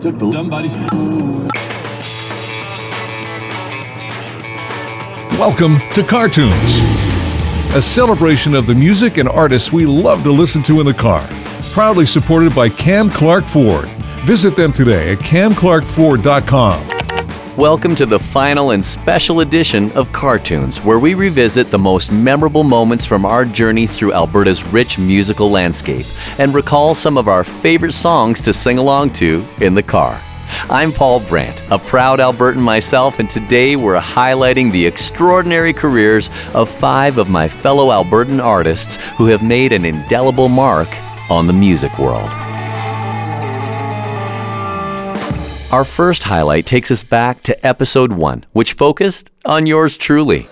took the somebody's. Welcome to Car Tunes, a celebration of the music and artists we love to listen to in the car. Proudly supported by Cam Clark Ford. Visit them today at camclarkford.com. Welcome to the final and special edition of Car Tunes, where we revisit the most memorable moments from our journey through Alberta's rich musical landscape and recall some of our favorite songs to sing along to in the car. I'm Paul Brandt, a proud Albertan myself, and today we're highlighting the extraordinary careers of five of my fellow Albertan artists who have made an indelible mark on the music world. Our first highlight takes us back to episode one, which focused on yours truly.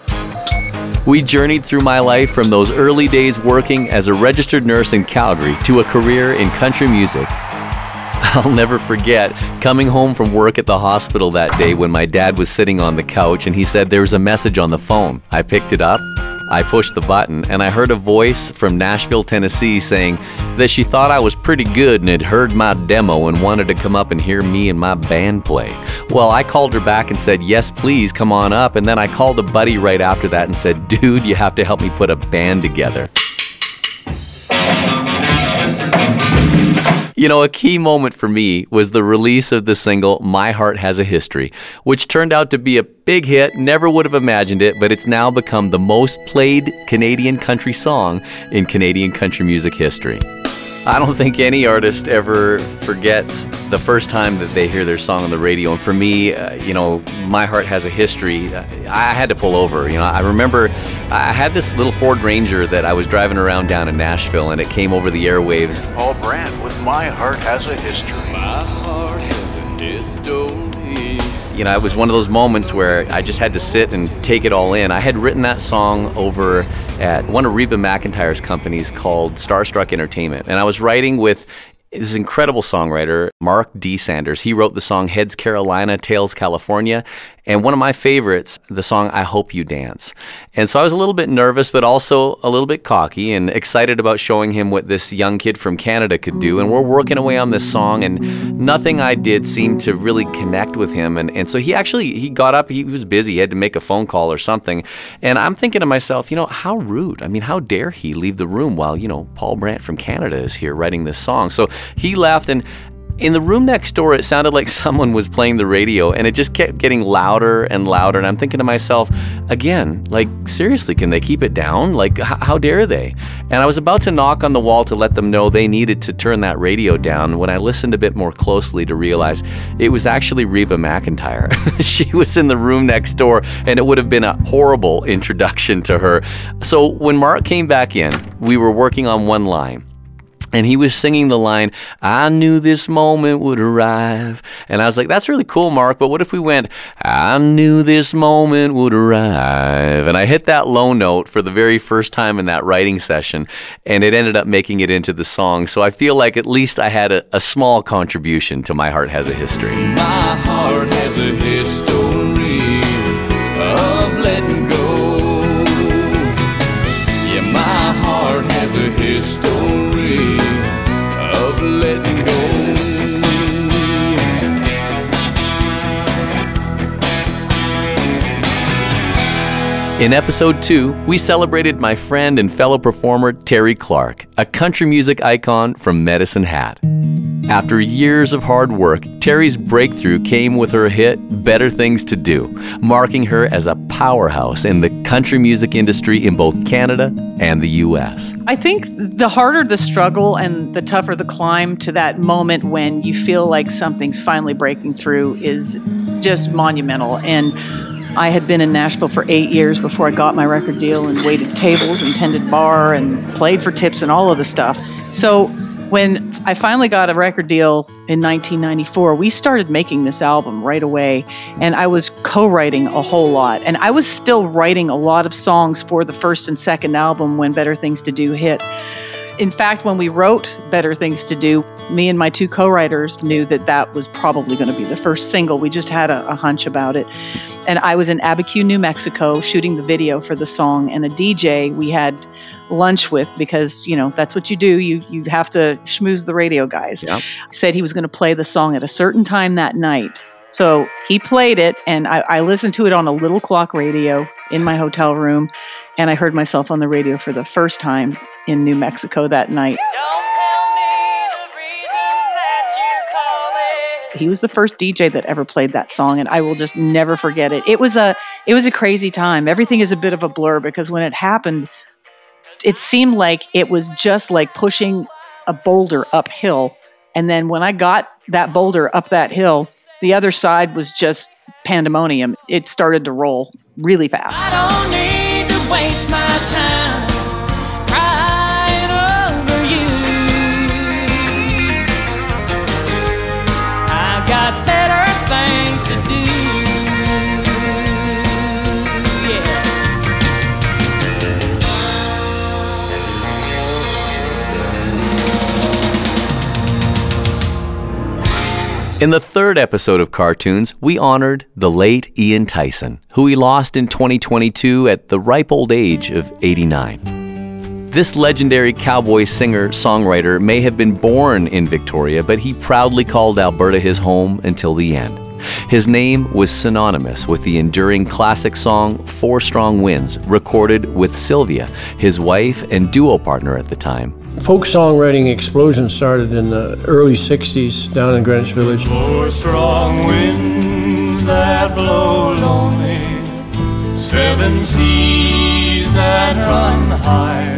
We journeyed through my life from those early days working as a registered nurse in Calgary to a career in country music. I'll never forget coming home from work at the hospital that day when my dad was sitting on the couch and he said there was a message on the phone. I picked it up I pushed the button and I heard a voice from Nashville, Tennessee saying that she thought I was pretty good and had heard my demo and wanted to come up and hear me and my band play. Well, I called her back and said, Yes, please, come on up. And then I called a buddy right after that and said, Dude, you have to help me put a band together. You know, a key moment for me was the release of the single My Heart Has a History, which turned out to be a big hit. Never would have imagined it, but it's now become the most played Canadian country song in Canadian country music history. I don't think any artist ever forgets the first time that they hear their song on the radio. And for me, uh, you know, my heart has a history. I had to pull over. You know, I remember I had this little Ford Ranger that I was driving around down in Nashville, and it came over the airwaves. Paul Brandt with My Heart Has a History. My heart has a history you know, it was one of those moments where I just had to sit and take it all in. I had written that song over at one of Reba McEntire's companies called Starstruck Entertainment. And I was writing with this incredible songwriter, Mark D. Sanders. He wrote the song Heads Carolina, Tails California, and one of my favorites, the song I Hope You Dance. And so I was a little bit nervous, but also a little bit cocky and excited about showing him what this young kid from Canada could do. And we're working away on this song, and nothing I did seemed to really connect with him. And, and so he actually, he got up, he was busy, he had to make a phone call or something. And I'm thinking to myself, you know, how rude. I mean, how dare he leave the room while, you know, Paul Brandt from Canada is here writing this song. So he left, and in the room next door, it sounded like someone was playing the radio and it just kept getting louder and louder. And I'm thinking to myself, again, like, seriously, can they keep it down? Like, h- how dare they? And I was about to knock on the wall to let them know they needed to turn that radio down when I listened a bit more closely to realize it was actually Reba McEntire. she was in the room next door and it would have been a horrible introduction to her. So when Mark came back in, we were working on one line and he was singing the line, I knew this moment would arrive. And I was like, that's really cool, Mark, but what if we went, I knew this moment would arrive? And I hit that low note for the very first time in that writing session, and it ended up making it into the song. So I feel like at least I had a, a small contribution to My Heart Has a History. My heart has a history In episode two, we celebrated my friend and fellow performer Terri Clark, a country music icon from Medicine Hat. After years of hard work, Terri's breakthrough came with her hit Better Things to Do, marking her as a powerhouse in the country music industry in both Canada and the US. I think the harder the struggle and the tougher the climb to that moment when you feel like something's finally breaking through is just monumental. And I had been in Nashville for eight years before I got my record deal and waited tables and tended bar and played for tips and all of the stuff. So when I finally got a record deal in 1994, we started making this album right away. And I was co writing a whole lot. And I was still writing a lot of songs for the first and second album when Better Things to Do hit. In fact, when we wrote Better Things to Do, me and my two co writers knew that that was probably going to be the first single. We just had a, a, hunch about it. And I was in Abiquiu, New Mexico, shooting the video for the song, and a DJ we had lunch with because you know that's what you do you you have to schmooze the radio guys Yep. said he was going to play the song at a certain time that night so he played it and I, I listened to it on a little clock radio in my hotel room and i heard myself on the radio for the first time in new mexico that night he was the first DJ that ever played that song and I will just never forget it. It was a it was a crazy time. Everything is a bit of a blur because when it happened it seemed like it was just like pushing a boulder uphill and then when I got that boulder up that hill, the other side was just pandemonium. It started to roll really fast. In the third episode of Car Tunes, we honored the late Ian Tyson, who we lost in 2022 at the ripe old age of 89. This legendary cowboy singer songwriter may have been born in Victoria, but he proudly called Alberta his home until the end. His name was synonymous with the enduring classic song Four Strong Winds, recorded with Sylvia, his wife and duo partner at the time. Folk songwriting explosion started in the early 60s down in Greenwich Village. Four strong winds that blow lonely, seven seas that run high,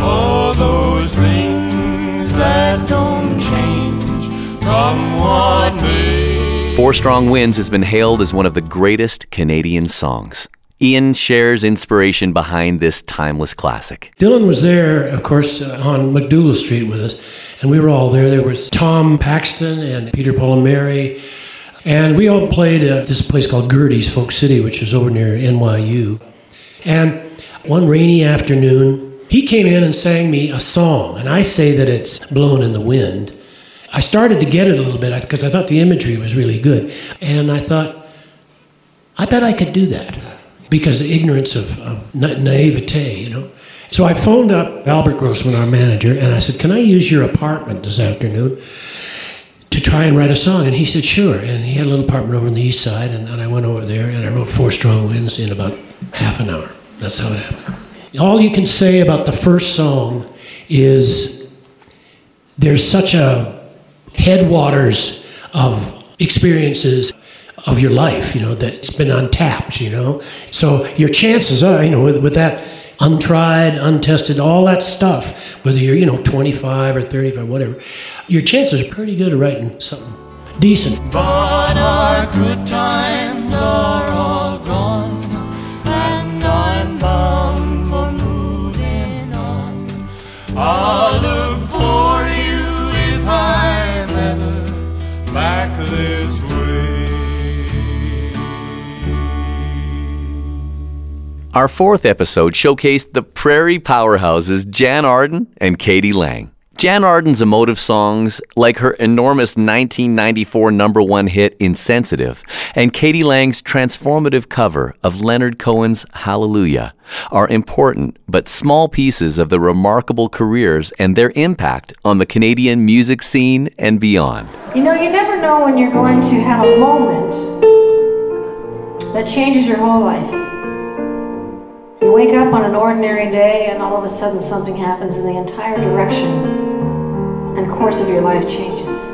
all those things that don't change, come what may. Four Strong Winds has been hailed as one of the greatest Canadian songs. Ian shares inspiration behind this timeless classic. Dylan was there, of course, uh, on MacDougal Street with us, and we were all there. There was Tom Paxton and Peter Paul and Mary, and we all played at this place called Gerde's Folk City, which is over near NYU. And one rainy afternoon, he came in and sang me a song, and I say that it's Blown in the Wind. I started to get it a little bit because I thought the imagery was really good, and I thought, I bet I could do that because of ignorance of, of na- naivete, you know. So I phoned up Albert Grossman, our manager, and I said, Can I use your apartment this afternoon to try and write a song? And he said, Sure. And he had a little apartment over on the east side, and, and I went over there and I wrote Four Strong Winds in about half an hour. That's how it happened. All you can say about the first song is there's such a headwaters of experiences of your life, you know, that's been untapped, you know. So your chances are, you know, with, with that untried, untested, all that stuff, whether you're, you know, 25 or 35, whatever, your chances are pretty good of writing something decent. But our good times are all Our fourth episode showcased the prairie powerhouses Jann Arden and k.d. lang. Jann Arden's emotive songs, like her enormous 1994 number one hit Insensitive, and k.d. lang's transformative cover of Leonard Cohen's Hallelujah, are important but small pieces of the remarkable careers and their impact on the Canadian music scene and beyond. You know, you never know when you're going to have a moment that changes your whole life. You wake up on an ordinary day and all of a sudden something happens and the entire direction and course of your life changes.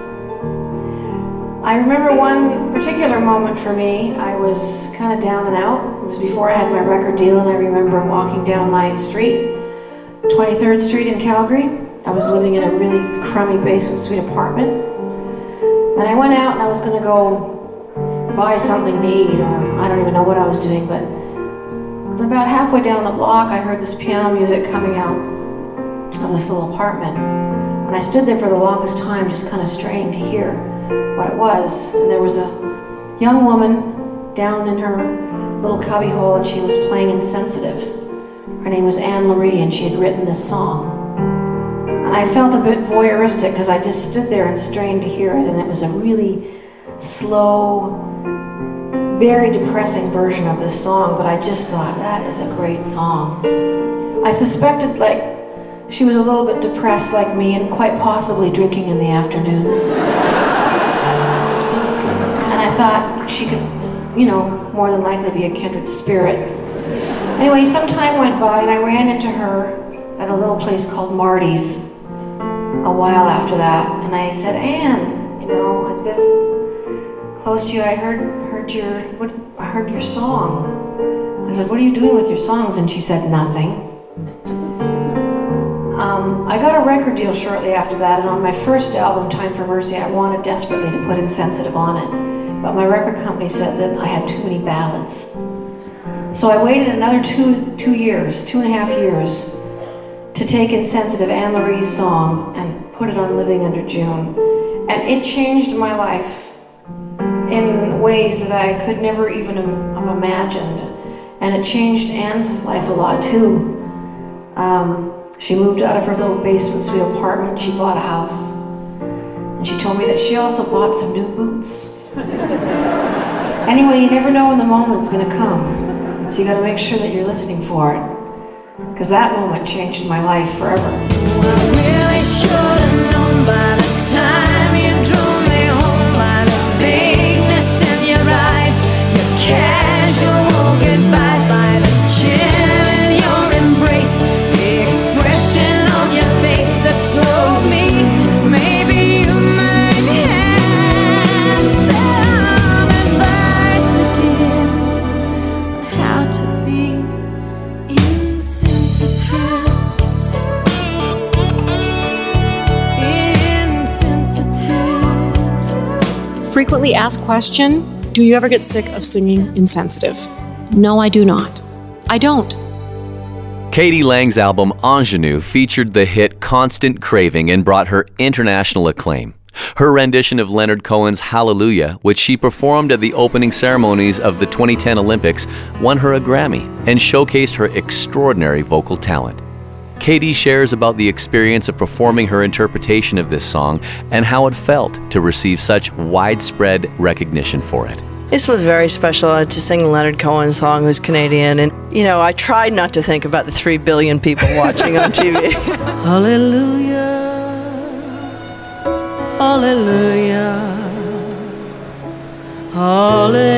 I remember one particular moment for me. I was kind of down and out. It was before I had my record deal, and I remember walking down my street, 23rd Street in Calgary. I was living in a really crummy basement suite apartment. And I went out and I was going to go buy something to eat, or I don't even know what I was doing, but about halfway down the block, I heard this piano music coming out of this little apartment. And I stood there for the longest time, just kind of straining to hear what it was. And there was a young woman down in her little cubbyhole, and she was playing Insensitive. Her name was Anne Marie, and she had written this song. And I felt a bit voyeuristic because I just stood there and strained to hear it, and it was a really slow, very depressing version of this song, but I just thought, that is a great song. I suspected, like, she was a little bit depressed like me and quite possibly drinking in the afternoons. and I thought she could, you know, more than likely be a kindred spirit. Anyway, some time went by and I ran into her at a little place called Marty's a while after that. And I said, Anne, you know, I've been close to you. I heard heard your what I heard your song. I said, What are you doing with your songs? And she said, Nothing. Um, I got a record deal shortly after that, and on my first album, Time for Mercy, I wanted desperately to put Insensitive on it. But my record company said that I had too many ballads. So I waited another two, two years, two and a half years, to take Insensitive Anne Loree's song and put it on Living Under June. And it changed my life in ways that I could never even have imagined. And it changed Anne's life a lot too. Um, she moved out of her little basement suite apartment, she bought a house. And she told me that she also bought some new boots. anyway, you never know when the moment's gonna come. So you gotta make sure that you're listening for it. Because that moment changed my life forever. Really Frequently asked question Do you ever get sick of singing insensitive? No, I do not. I don't. k.d. lang's album Ingenue featured the hit Constant Craving and brought her international acclaim. Her rendition of Leonard Cohen's Hallelujah, which she performed at the opening ceremonies of the 2010 Olympics, won her a Grammy and showcased her extraordinary vocal talent. k.d. shares about the experience of performing her interpretation of this song and how it felt to receive such widespread recognition for it. This was very special uh, to sing Leonard Cohen's song, who's Canadian. And, you know, I tried not to think about the three billion people watching on TV. Hallelujah. Hallelujah. Hallelujah. Hallelujah.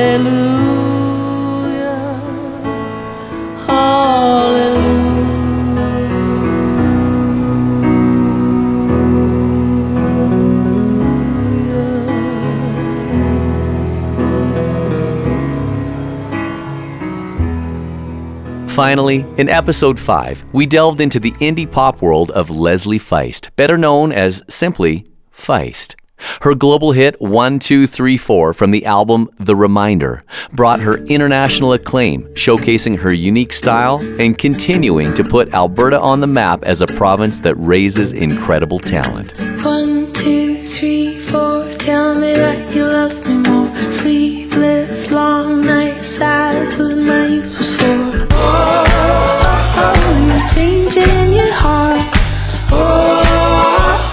Finally, in episode 5, we delved into the indie pop world of Leslie Feist, better known as simply Feist. Her global hit 1234 from the album The Reminder brought her international acclaim, showcasing her unique style and continuing to put Alberta on the map as a province that raises incredible talent. One, two, three, four. Tell me that you love me more. Sleepless, long nights. That's what my youth was for. Oh, oh, oh, you're changing your heart. Oh,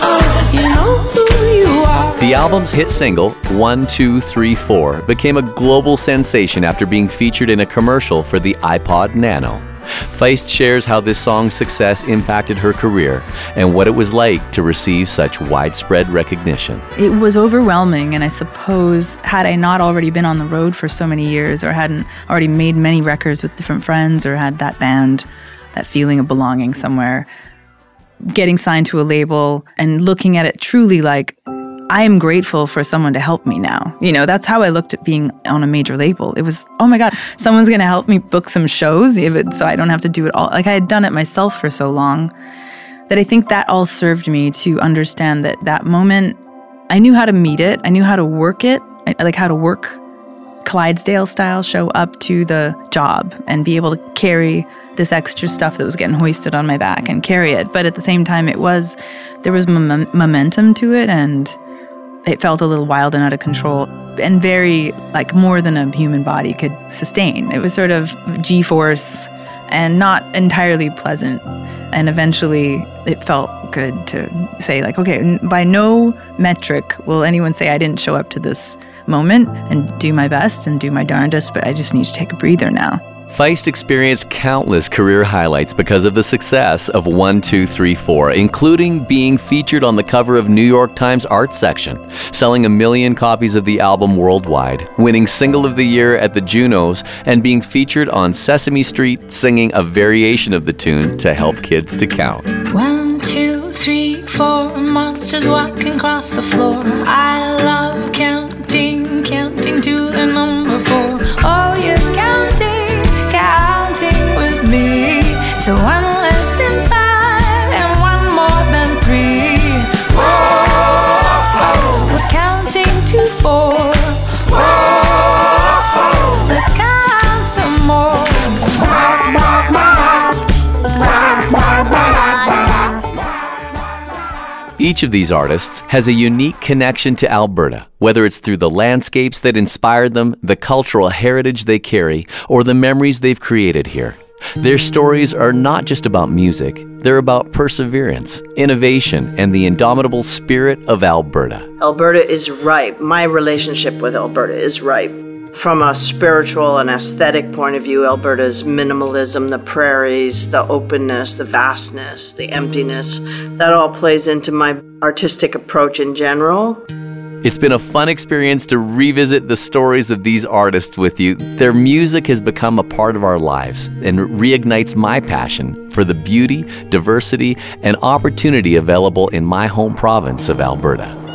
oh, you know who you are. The album's hit single, 1234, became a global sensation after being featured in a commercial for the iPod Nano. Feist shares how this song's success impacted her career and what it was like to receive such widespread recognition. It was overwhelming, and I suppose had I not already been on the road for so many years, or hadn't already made many records with different friends, or had that band, that feeling of belonging somewhere, getting signed to a label and looking at it truly like, I am grateful for someone to help me now. You know, that's how I looked at being on a major label. It was, oh my God, someone's going to help me book some shows it, so I don't have to do it all. Like I had done it myself for so long that I think that all served me to understand that that moment, I knew how to meet it, I knew how to work it, I, like how to work Clydesdale style, show up to the job and be able to carry this extra stuff that was getting hoisted on my back and carry it. But at the same time, it was, there was mom- momentum to it and it felt a little wild and out of control and very like more than a human body could sustain. It was sort of G force and not entirely pleasant. And eventually it felt good to say, like, okay, by no metric will anyone say I didn't show up to this moment and do my best and do my darndest, but I just need to take a breather now. Feist experienced countless career highlights because of the success of 1234, including being featured on the cover of New York Times Art section, selling a million copies of the album worldwide, winning Single of the Year at the Junos, and being featured on Sesame Street singing a variation of the tune to help kids to count. One, two, three, four monsters walking across the floor. I love Each of these artists has a unique connection to Alberta, whether it's through the landscapes that inspired them, the cultural heritage they carry, or the memories they've created here. Their stories are not just about music, they're about perseverance, innovation, and the indomitable spirit of Alberta. Alberta is ripe. My relationship with Alberta is ripe. From a spiritual and aesthetic point of view, Alberta's minimalism, the prairies, the openness, the vastness, the emptiness, that all plays into my artistic approach in general. It's been a fun experience to revisit the stories of these artists with you. Their music has become a part of our lives and reignites my passion for the beauty, diversity, and opportunity available in my home province of Alberta.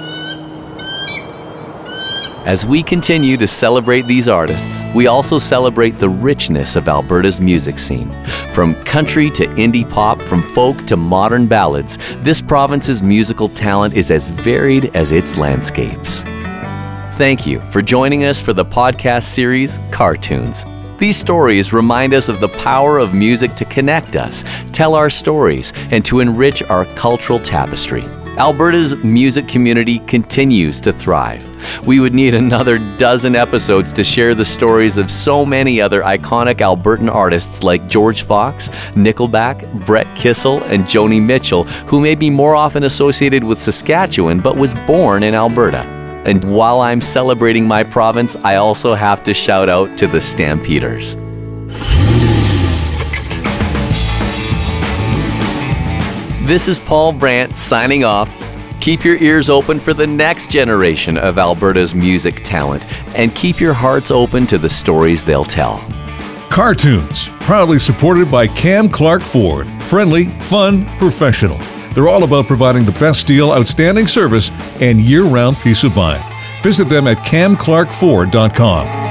As we continue to celebrate these artists, we also celebrate the richness of Alberta's music scene. From country to indie pop, from folk to modern ballads, this province's musical talent is as varied as its landscapes. Thank you for joining us for the podcast series Car Tunes. These stories remind us of the power of music to connect us, tell our stories, and to enrich our cultural tapestry. Alberta's music community continues to thrive. We would need another dozen episodes to share the stories of so many other iconic Albertan artists like George Fox, Nickelback, Brett Kissel, and Joni Mitchell, who may be more often associated with Saskatchewan but was born in Alberta. And while I'm celebrating my province, I also have to shout out to the Stampeders. This is Paul Brandt signing off. Keep your ears open for the next generation of Alberta's music talent and keep your hearts open to the stories they'll tell. Car Tunes, proudly supported by Cam Clark Ford. Friendly, fun, professional. They're all about providing the best deal, outstanding service, and year round peace of mind. Visit them at camclarkford.com.